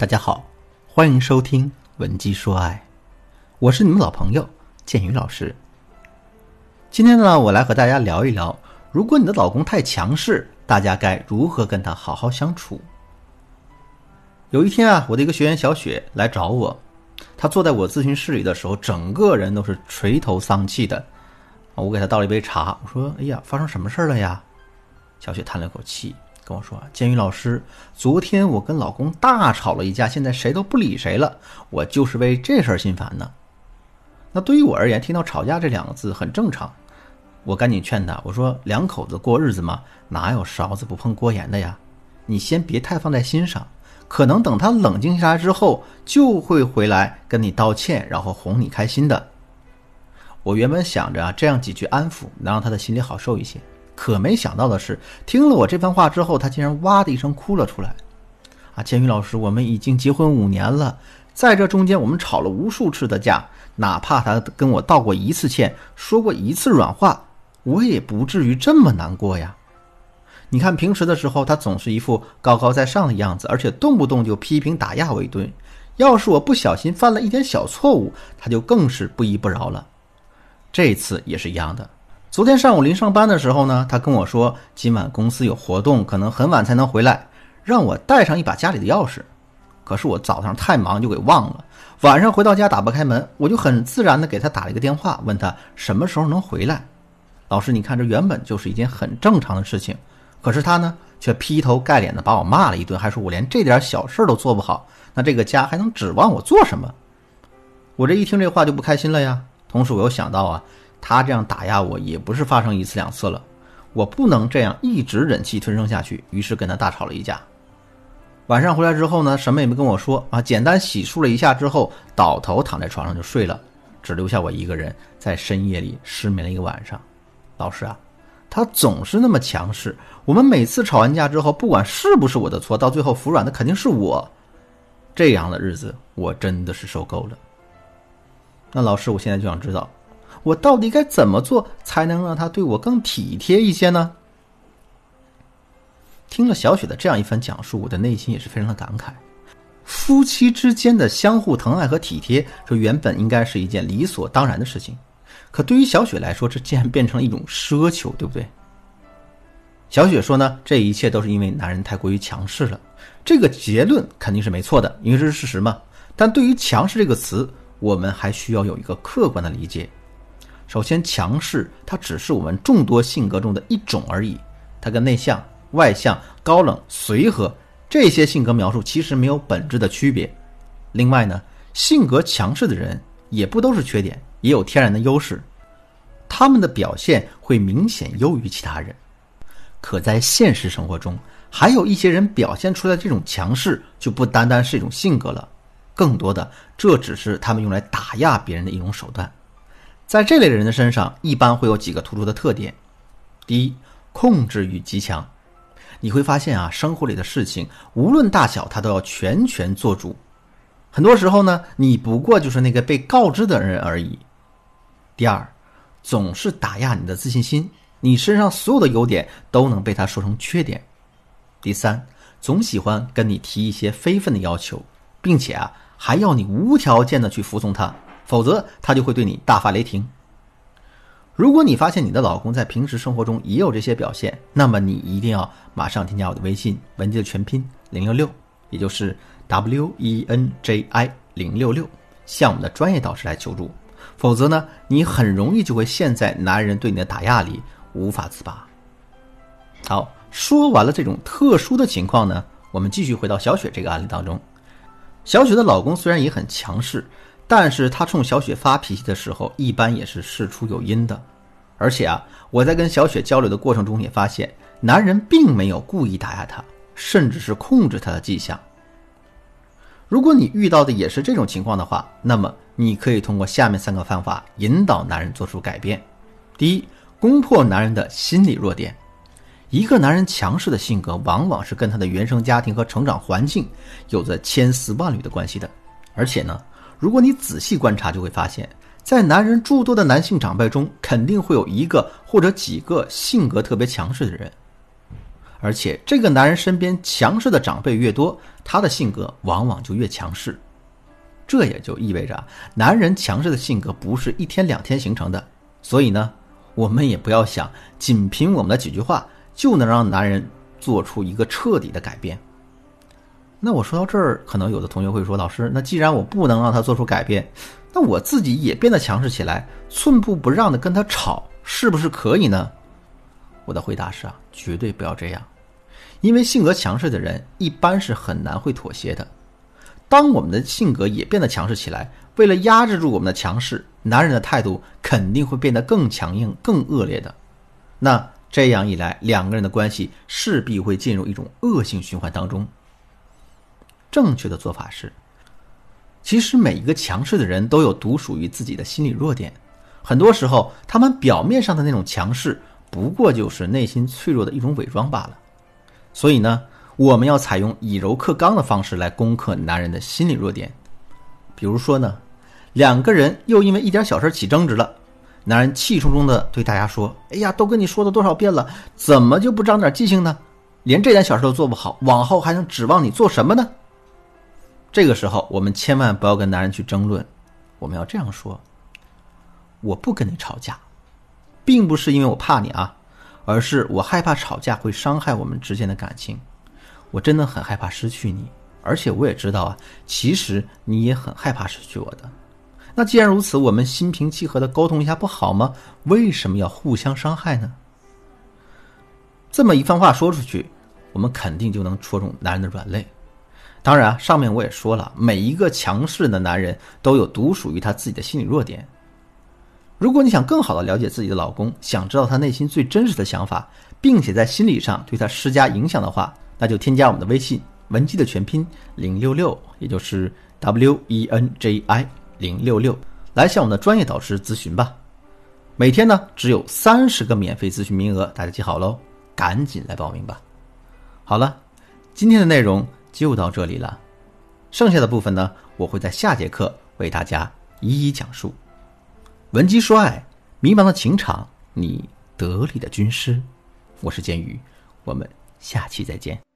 大家好，欢迎收听《文姬说爱》，我是你们老朋友建宇老师。今天呢，我来和大家聊一聊，如果你的老公太强势，大家该如何跟他好好相处。有一天啊，我的一个学员小雪来找我，她坐在我咨询室里的时候，整个人都是垂头丧气的。我给她倒了一杯茶，我说：“哎呀，发生什么事了呀？”小雪叹了口气。跟我说，建宇老师，昨天我跟老公大吵了一架，现在谁都不理谁了，我就是为这事儿心烦呢。那对于我而言，听到吵架这两个字很正常，我赶紧劝他，我说两口子过日子嘛，哪有勺子不碰锅沿的呀？你先别太放在心上，可能等他冷静下来之后，就会回来跟你道歉，然后哄你开心的。我原本想着啊，这样几句安抚，能让他的心里好受一些。可没想到的是，听了我这番话之后，他竟然哇的一声哭了出来。啊，建宇老师，我们已经结婚五年了，在这中间我们吵了无数次的架，哪怕他跟我道过一次歉，说过一次软话，我也不至于这么难过呀。你看平时的时候，他总是一副高高在上的样子，而且动不动就批评打压我一顿。要是我不小心犯了一点小错误，他就更是不依不饶了。这次也是一样的。昨天上午临上班的时候呢，他跟我说今晚公司有活动，可能很晚才能回来，让我带上一把家里的钥匙。可是我早上太忙就给忘了，晚上回到家打不开门，我就很自然的给他打了一个电话，问他什么时候能回来。老师，你看这原本就是一件很正常的事情，可是他呢却劈头盖脸的把我骂了一顿，还说我连这点小事都做不好，那这个家还能指望我做什么？我这一听这话就不开心了呀。同时我又想到啊。他这样打压我也不是发生一次两次了，我不能这样一直忍气吞声下去，于是跟他大吵了一架。晚上回来之后呢，什么也没跟我说啊，简单洗漱了一下之后，倒头躺在床上就睡了，只留下我一个人在深夜里失眠了一个晚上。老师啊，他总是那么强势，我们每次吵完架之后，不管是不是我的错，到最后服软的肯定是我。这样的日子我真的是受够了。那老师，我现在就想知道。我到底该怎么做才能让他对我更体贴一些呢？听了小雪的这样一番讲述，我的内心也是非常的感慨。夫妻之间的相互疼爱和体贴，这原本应该是一件理所当然的事情，可对于小雪来说，这竟然变成了一种奢求，对不对？小雪说呢，这一切都是因为男人太过于强势了。这个结论肯定是没错的，因为这是事实嘛。但对于“强势”这个词，我们还需要有一个客观的理解。首先，强势它只是我们众多性格中的一种而已，它跟内向、外向、高冷、随和这些性格描述其实没有本质的区别。另外呢，性格强势的人也不都是缺点，也有天然的优势，他们的表现会明显优于其他人。可在现实生活中，还有一些人表现出来这种强势就不单单是一种性格了，更多的这只是他们用来打压别人的一种手段。在这类人的身上，一般会有几个突出的特点。第一，控制欲极强。你会发现啊，生活里的事情无论大小，他都要全权做主。很多时候呢，你不过就是那个被告知的人而已。第二，总是打压你的自信心，你身上所有的优点都能被他说成缺点。第三，总喜欢跟你提一些非分的要求，并且啊，还要你无条件的去服从他。否则，他就会对你大发雷霆。如果你发现你的老公在平时生活中也有这些表现，那么你一定要马上添加我的微信“文姬”的全拼零六六，也就是 W E N J I 零六六，向我们的专业导师来求助。否则呢，你很容易就会陷在男人对你的打压里无法自拔。好，说完了这种特殊的情况呢，我们继续回到小雪这个案例当中。小雪的老公虽然也很强势。但是他冲小雪发脾气的时候，一般也是事出有因的，而且啊，我在跟小雪交流的过程中也发现，男人并没有故意打压她，甚至是控制她的迹象。如果你遇到的也是这种情况的话，那么你可以通过下面三个方法引导男人做出改变：第一，攻破男人的心理弱点。一个男人强势的性格，往往是跟他的原生家庭和成长环境有着千丝万缕的关系的，而且呢。如果你仔细观察，就会发现，在男人诸多的男性长辈中，肯定会有一个或者几个性格特别强势的人，而且这个男人身边强势的长辈越多，他的性格往往就越强势。这也就意味着，男人强势的性格不是一天两天形成的。所以呢，我们也不要想仅凭我们的几句话就能让男人做出一个彻底的改变。那我说到这儿，可能有的同学会说：“老师，那既然我不能让他做出改变，那我自己也变得强势起来，寸步不让的跟他吵，是不是可以呢？”我的回答是啊，绝对不要这样，因为性格强势的人一般是很难会妥协的。当我们的性格也变得强势起来，为了压制住我们的强势，男人的态度肯定会变得更强硬、更恶劣的。那这样一来，两个人的关系势必会进入一种恶性循环当中。正确的做法是，其实每一个强势的人都有独属于自己的心理弱点，很多时候他们表面上的那种强势。不过就是内心脆弱的一种伪装罢了，所以呢，我们要采用以柔克刚的方式来攻克男人的心理弱点。比如说呢，两个人又因为一点小事起争执了，男人气冲冲的对大家说：“哎呀，都跟你说了多少遍了，怎么就不长点记性呢？连这点小事都做不好，往后还能指望你做什么呢？”这个时候，我们千万不要跟男人去争论，我们要这样说：“我不跟你吵架。”并不是因为我怕你啊，而是我害怕吵架会伤害我们之间的感情。我真的很害怕失去你，而且我也知道啊，其实你也很害怕失去我的。那既然如此，我们心平气和的沟通一下不好吗？为什么要互相伤害呢？这么一番话说出去，我们肯定就能戳中男人的软肋。当然啊，上面我也说了，每一个强势的男人都有独属于他自己的心理弱点。如果你想更好的了解自己的老公，想知道他内心最真实的想法，并且在心理上对他施加影响的话，那就添加我们的微信文姬的全拼零六六，也就是 W E N J I 零六六，来向我们的专业导师咨询吧。每天呢只有三十个免费咨询名额，大家记好喽，赶紧来报名吧。好了，今天的内容就到这里了，剩下的部分呢，我会在下节课为大家一一讲述。闻鸡说爱，迷茫的情场，你得力的军师。我是剑宇，我们下期再见。